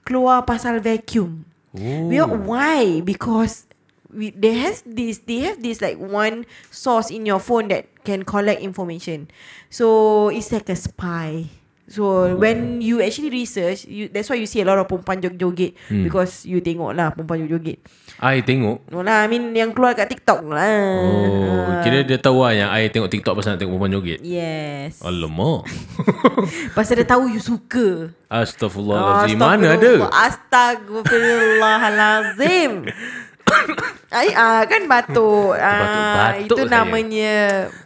keluar pasal vacuum. Oh. We are, why? Because we, they has this, they have this like one source in your phone that can collect information. So it's like a spy. So when you actually research, you, that's why you see a lot of perempuan joget-joget Hmm. because you tengok lah perempuan joget-joget. I tengok No lah, I mean yang keluar kat TikTok lah. Oh, kira dia tahu lah yang I tengok TikTok pasal nak tengok perempuan joget. Yes. Alamak. Pasal dia tahu you suka. Astaghfirullahalazim. Mana ada? Astagfirullahalazim. Ai ah kan batuk. Ah Batuk-batuk itu saya. namanya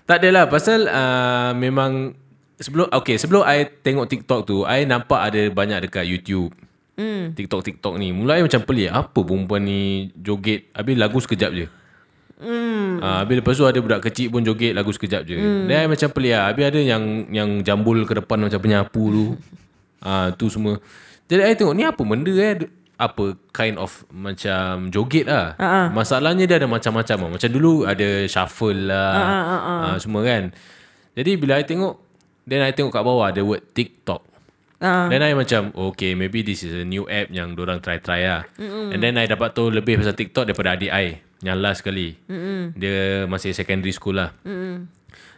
Tak adalah pasal uh, memang sebelum okay sebelum I tengok TikTok tu I nampak ada banyak dekat YouTube. Hmm. TikTok TikTok ni. Mula I macam pelik apa perempuan ni joget habis lagu sekejap je. Hmm. Uh, habis lepas tu ada budak kecil pun joget lagu sekejap je. Hmm. Dan I macam pelik lah. Habis ada yang yang jambul ke depan macam penyapu tu. Ah tu semua. Jadi I tengok ni apa benda eh apa kind of macam joget lah. Uh-huh. Masalahnya dia ada macam-macam lah. Macam dulu ada shuffle lah. Uh-huh, uh-huh. Uh, semua kan. Jadi bila I tengok then I tengok kat bawah ada word TikTok. ah Then I macam oh, Okay maybe this is a new app Yang orang try-try lah mm-hmm. And then I dapat tahu Lebih pasal TikTok Daripada adik I Yang last sekali mm-hmm. Dia masih secondary school lah mm-hmm.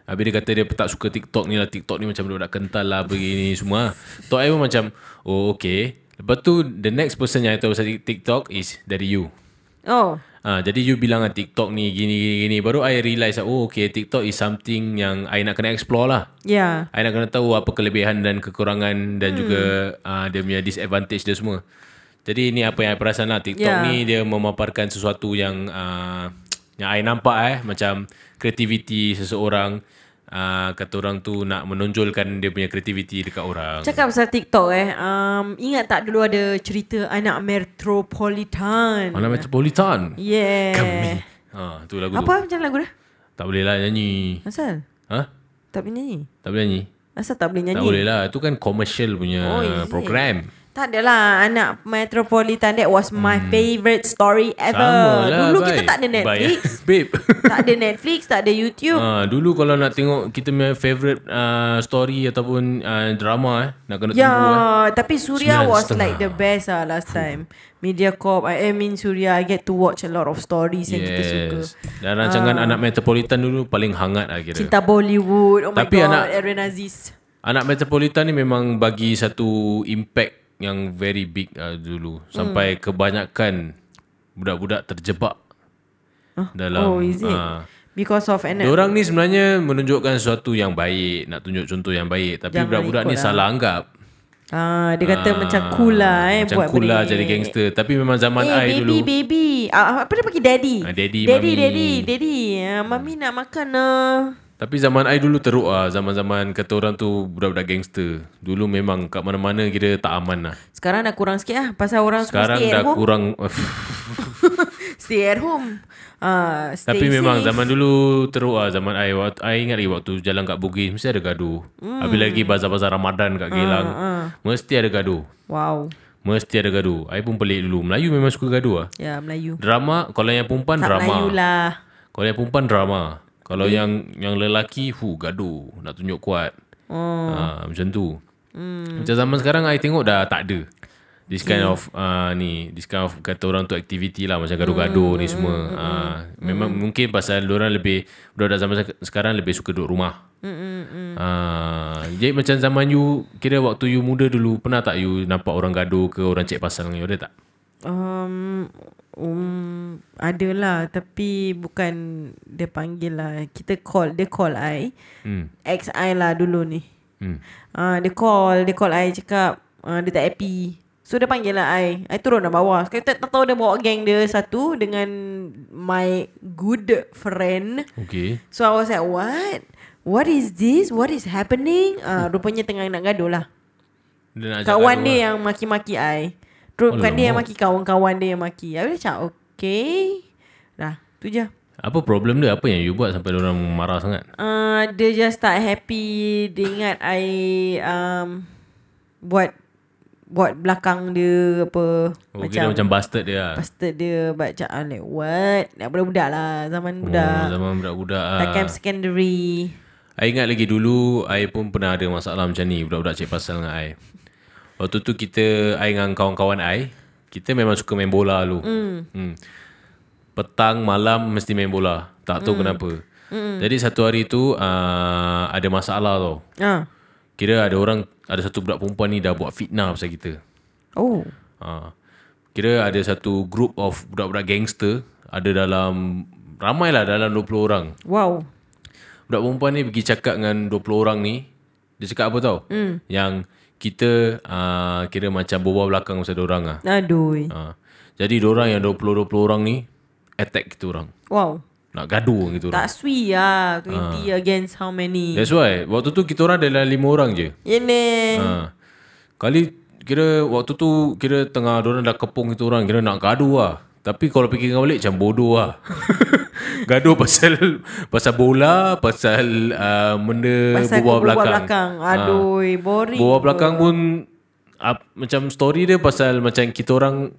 Habis dia kata Dia tak suka TikTok ni lah TikTok ni macam Budak kental lah Begini semua Tok I pun macam Oh okay Lepas tu The next person yang I tahu Pasal TikTok Is dari you Oh. Ah, jadi you bilang kan TikTok ni gini gini gini baru I realise oh okay TikTok is something yang I nak kena explore lah. Yeah. I nak kena tahu apa kelebihan dan kekurangan dan hmm. juga uh, dia punya disadvantage dia semua. Jadi ini apa yang I perasan lah TikTok Ya. ni dia memaparkan sesuatu yang uh, yang I nampak eh macam kreativiti seseorang uh, kata orang tu nak menonjolkan dia punya kreativiti dekat orang. Cakap pasal TikTok eh. Um, ingat tak dulu ada cerita anak metropolitan? Mana Metropolitan. Yeah. Kami. Ha, tu lagu tu. Apa macam lagu dah? Tak boleh lah nyanyi. Asal? Ha? Tak boleh nyanyi? Tak boleh nyanyi? Asal tak boleh Tak nyanyi? boleh lah. Itu kan commercial punya Oh, is it? Tak adalah anak Metropolitan that was my favorite story ever. Hmm. Sama lah. Dulu bye. kita tak ada Bye. Netflix. Babe. tak ada Netflix, tak ada YouTube. Ha, dulu kalau nak tengok kita punya favourite uh, story ataupun uh, drama eh nak kena Ya, tunggu eh. tapi Surya was setengah. like the best ah last time. Mediacorp, I, I mean Surya, I get to watch a lot of stories yang kita suka. Yes. Dan rancangan anak Metropolitan dulu paling hangat lah kira. Cinta Bollywood, oh my Tapi god, anak- Aaron Aziz. Anak Metropolitan ni memang bagi satu impact yang very big uh, dulu. Sampai kebanyakan budak-budak terjebak dalam oh, is it? ah. Because of anak. Diorang ni sebenarnya menunjukkan sesuatu yang baik, nak tunjuk contoh yang baik. Tapi Jangan budak-budak ni lah. salah anggap. Ah, dia kata Ah, macam cool lah eh Macam buat cool lah jadi gangster. Tapi memang zaman Eh, I baby, dulu. baby. Ah, apa dia panggil daddy? Ah, daddy, daddy, mami. daddy, daddy. Ah, mami nak makan lah. Tapi zaman I dulu teruk lah. Zaman-zaman kata orang tu budak-budak gangster. Dulu memang kat mana-mana kira tak aman lah. Sekarang dah kurang sikit lah. Pasal orang Sekarang stay at dah home. kurang. Stay at home. Ah, stay Tapi memang safe. zaman dulu teruk lah zaman I. Waktu, I ingat lagi waktu jalan kat Bugis mesti ada gaduh. Hmm. Habis lagi bazar-bazar Ramadan kat Geylang. Mesti ada gaduh. Wow. Mesti ada gaduh. I pun pelik dulu. Melayu memang suka gaduh lah. Ya, Melayu. Drama, kalau yang perempuan Tak drama. Melayu lah. Kalau yang perempuan drama. Kalau yang yang lelaki, hu gaduh. Nak tunjuk kuat. Oh. Ha, macam tu. Hmm. Macam zaman sekarang, I tengok dah tak ada. This kind of uh, ni, this kind of kata orang tu activity lah macam gaduh-gaduh ni semua. Uh, memang mungkin pasal orang lebih budak zaman sek- sekarang lebih suka duduk rumah. Uh, jadi macam zaman you kira waktu you muda dulu pernah tak you nampak orang gaduh ke orang cek pasal dengan you ada tak? Um, um, ada lah tapi bukan dia panggil lah. Kita call, dia call I. Hmm. Ex I lah dulu ni. Hmm. Ah, dia call, dia call I cakap uh, dia tak happy. So dia panggil lah I. I turun dah bawah. Sekarang tak, tak tahu dia bawa geng dia satu dengan my good friend. Okay. So I was like, what? What is this? What is happening? Ah, rupanya tengah nak gaduh lah. Dia nak Kawan dia lah. yang maki-maki I. Terus bukan dia yang maki kawan-kawan dia yang maki. I cakap, okay. Dah, tu je. Apa problem dia? Apa yang you buat sampai orang marah sangat? Uh, dia just tak happy. Dia ingat I um, buat buat belakang dia apa. Oh, macam, kira macam bastard dia lah. Bastard dia But macam I'm like what Nak budak-budak lah Zaman Oh, budak zaman budak-budak lah. Like camp secondary I ingat lagi dulu I pun pernah ada masalah macam ni Budak-budak cek pasal dengan I Waktu tu kita I dengan kawan-kawan I Kita memang suka main bola dulu mm. hmm. Petang, malam Mesti main bola Tak tahu mm. kenapa mm. Jadi satu hari tu uh, Ada masalah tau ah. Kira ada orang Ada satu budak perempuan ni Dah buat fitnah pasal kita Oh Ha. Kira ada satu group of budak-budak gangster Ada dalam Ramai lah dalam 20 orang Wow Budak perempuan ni pergi cakap dengan 20 orang ni Dia cakap apa tau mm. Yang kita uh, Kira macam berbual belakang pasal orang lah. Aduh. Ha. Jadi orang yang 20-20 orang ni Attack kita orang. Wow. Nak gaduh orang Tak sui lah 20 against how many? That's why Waktu tu kita orang dalam 5 orang je. Ini ha. Kali Kira waktu tu Kira tengah orang dah kepung kita orang Kira nak gaduh lah Tapi kalau fikirkan balik Macam bodoh lah. Gaduh pasal Pasal bola Pasal uh, Benda Pasal berbual berbual belakang, belakang. Aduh boring Berbual belakang pun uh, Macam story dia Pasal macam kita orang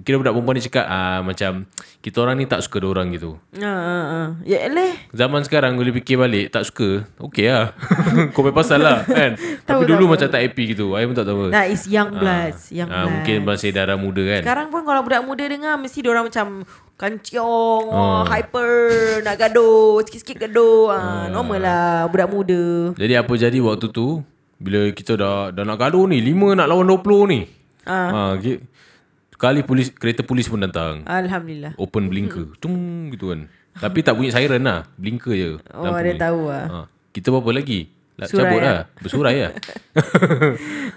Kira budak perempuan ni cakap uh, Macam Kita orang ni tak suka orang gitu ah, ah, ah. Ya eleh Zaman sekarang Boleh fikir balik Tak suka Okay lah Kau pasal lah kan Tapi Tahu, dulu tahu. macam tak happy gitu I pun tak tahu That is young bloods Young Ah, bloods mungkin masih darah muda kan. Sekarang pun kalau budak muda dengar Mesti orang macam Kanciong Ah. oh. Hyper Nak gaduh Sikit-sikit gaduh ah. Normal lah Budak muda Jadi apa jadi waktu tu bila kita dah dah nak gaduh ni, lima nak lawan 20 ni. Ah. Ha, ki- kali polis kereta polis pun datang. Alhamdulillah Open blinker. Tung gitu kan. Tapi tak bunyi siren lah. Blinker je. Oh, ada tahu lah. Ha, kita buat apa lagi? Lah, cabut lah. Bersurai lah.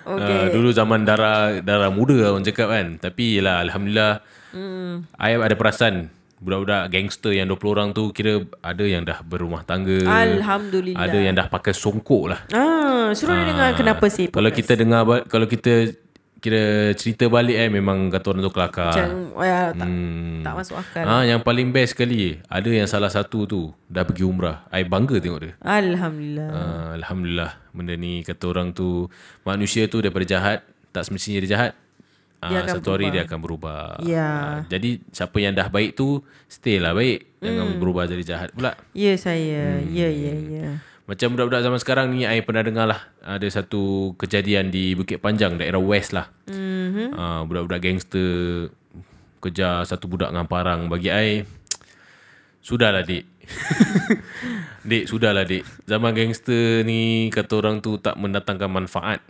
Okay. Uh, dulu zaman darah darah muda lah orang cakap kan. Tapi lah Alhamdulillah. Hmm. I ada perasan. Budak-budak gangster yang 20 orang tu kira ada yang dah berumah tangga. Alhamdulillah. Ada yang dah pakai songkok lah. Ah, suruh dia dengar kenapa sih Kalau kita dengar kalau kita kira cerita balik eh memang kata orang tu kelakar. macam ya, tak, Hmm. tak masuk akal. Ah yang paling best sekali ada yang salah satu tu dah pergi umrah. I bangga tengok dia. Alhamdulillah. Uh, Alhamdulillah benda ni kata orang tu manusia tu daripada jahat tak semestinya dia jahat. Dia Uh, akan satu hari dia akan berubah. Ya. Ah, jadi siapa yang dah baik tu stay lah baik. Jangan berubah jadi jahat pula. Ya saya. Hmm. Ya ya ya. Macam budak-budak zaman sekarang ni I pernah dengar lah ada satu kejadian di Bukit Panjang daerah West lah. Mm-hmm. Uh, budak-budak gangster kejar satu budak dengan parang bagi I sudahlah dik. dik sudahlah dik. Zaman gangster ni kata orang tu tak mendatangkan manfaat.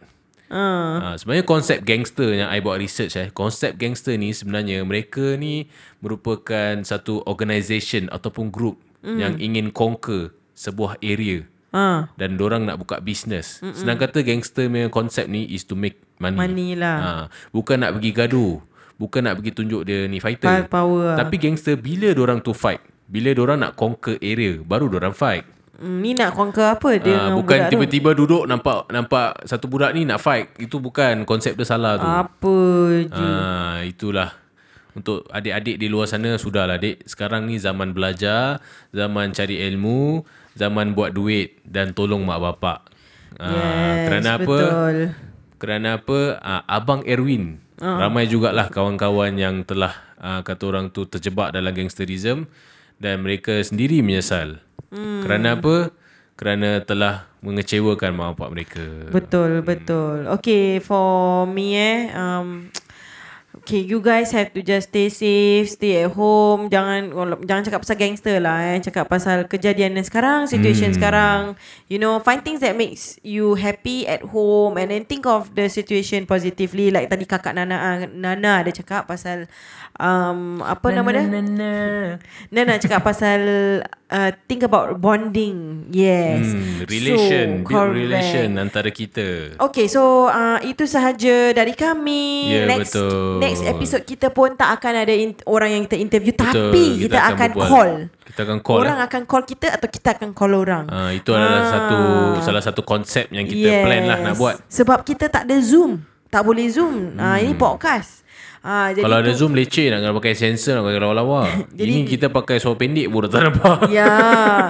Ah. Ha, sebenarnya konsep gangster yang I buat research eh. Konsep gangster ni sebenarnya mereka ni merupakan satu organisation ataupun group mm. yang ingin conquer sebuah area Ah. dan orang nak buka bisnes. Senang kata gangster punya konsep ni is to make money. Money lah. Ha, bukan nak pergi gaduh. Bukan nak pergi tunjuk dia ni fighter. Power lah. Tapi gangster bila orang tu fight, bila orang nak conquer area, baru orang fight. Ni nak conquer apa dia dengan bukan tiba-tiba duduk nampak nampak satu budak ni nak fight. Itu bukan konsep dia salah tu. Apa je. Ah, itulah. Untuk adik-adik di luar sana sudahlah dik. Sekarang ni zaman belajar, zaman cari ilmu, zaman buat duit dan tolong mak bapak. Ah, Yes, kerana apa? betul. Kerana apa? Ah, Abang Erwin. Uh. Ramai jugalah kawan-kawan yang telah ah, kata orang tu terjebak dalam gangsterism dan mereka sendiri menyesal. Hmm. Kerana apa? Kerana telah mengecewakan mak bapak mereka. Betul, betul. Okay, for me eh, um, okay, you guys have to just stay safe, stay at home. Jangan jangan cakap pasal gangster lah eh. Cakap pasal kejadian yang sekarang, situation Hmm. sekarang. You know, find things that makes you happy at home and then think of the situation positively. Like tadi kakak Nana ah, Nana ada cakap pasal um, apa nama dia? Nana cakap pasal uh, think about bonding. Yes. Hmm, relation, So, build correct. relation antara kita. Okay, so uh, itu sahaja dari kami. Ya, next betul. next episode kita pun tak akan ada in- orang yang kita interview Betul, tapi kita, akan, berbual. call. Kita akan call. orang lah. akan call kita atau kita akan call orang. Ah, itu adalah satu salah satu konsep yang kita plan lah nak buat. Sebab kita tak ada Zoom. Tak boleh Zoom. Hmm. Uh, ini podcast. Uh, jadi Kalau ada tu- zoom leceh nak kena pakai sensor nak pakai lawa-lawa. Jadi- Ini kita pakai suara pendek pun tak nampak. Ya,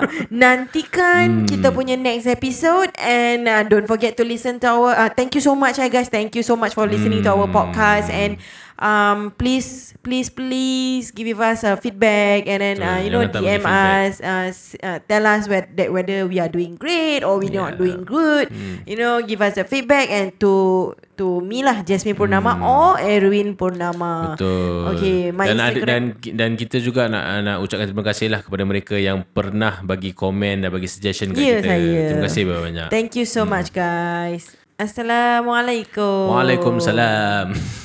nantikan Hmm. kita punya next episode and uh, don't forget to listen to our. Uh, thank you so much, eh, guys. Thank you so much for listening to our Hmm. podcast and um please please please give us a feedback and then uh, you know DM us uh, uh, tell us whether, that whether we are doing great or we not Yeah. doing good. Hmm. You know, give us a feedback and to to me lah Jasmine Purnama or Erwin Purnama. Hmm. Betul. Okay, my dan ada, dan dan kita juga nak nak ucapkan terima kasih lah kepada mereka yang pernah bagi komen dan bagi suggestion kat Ya kita. saya. Terima kasih banyak. Thank you so much guys. Assalamualaikum. Waalaikumsalam.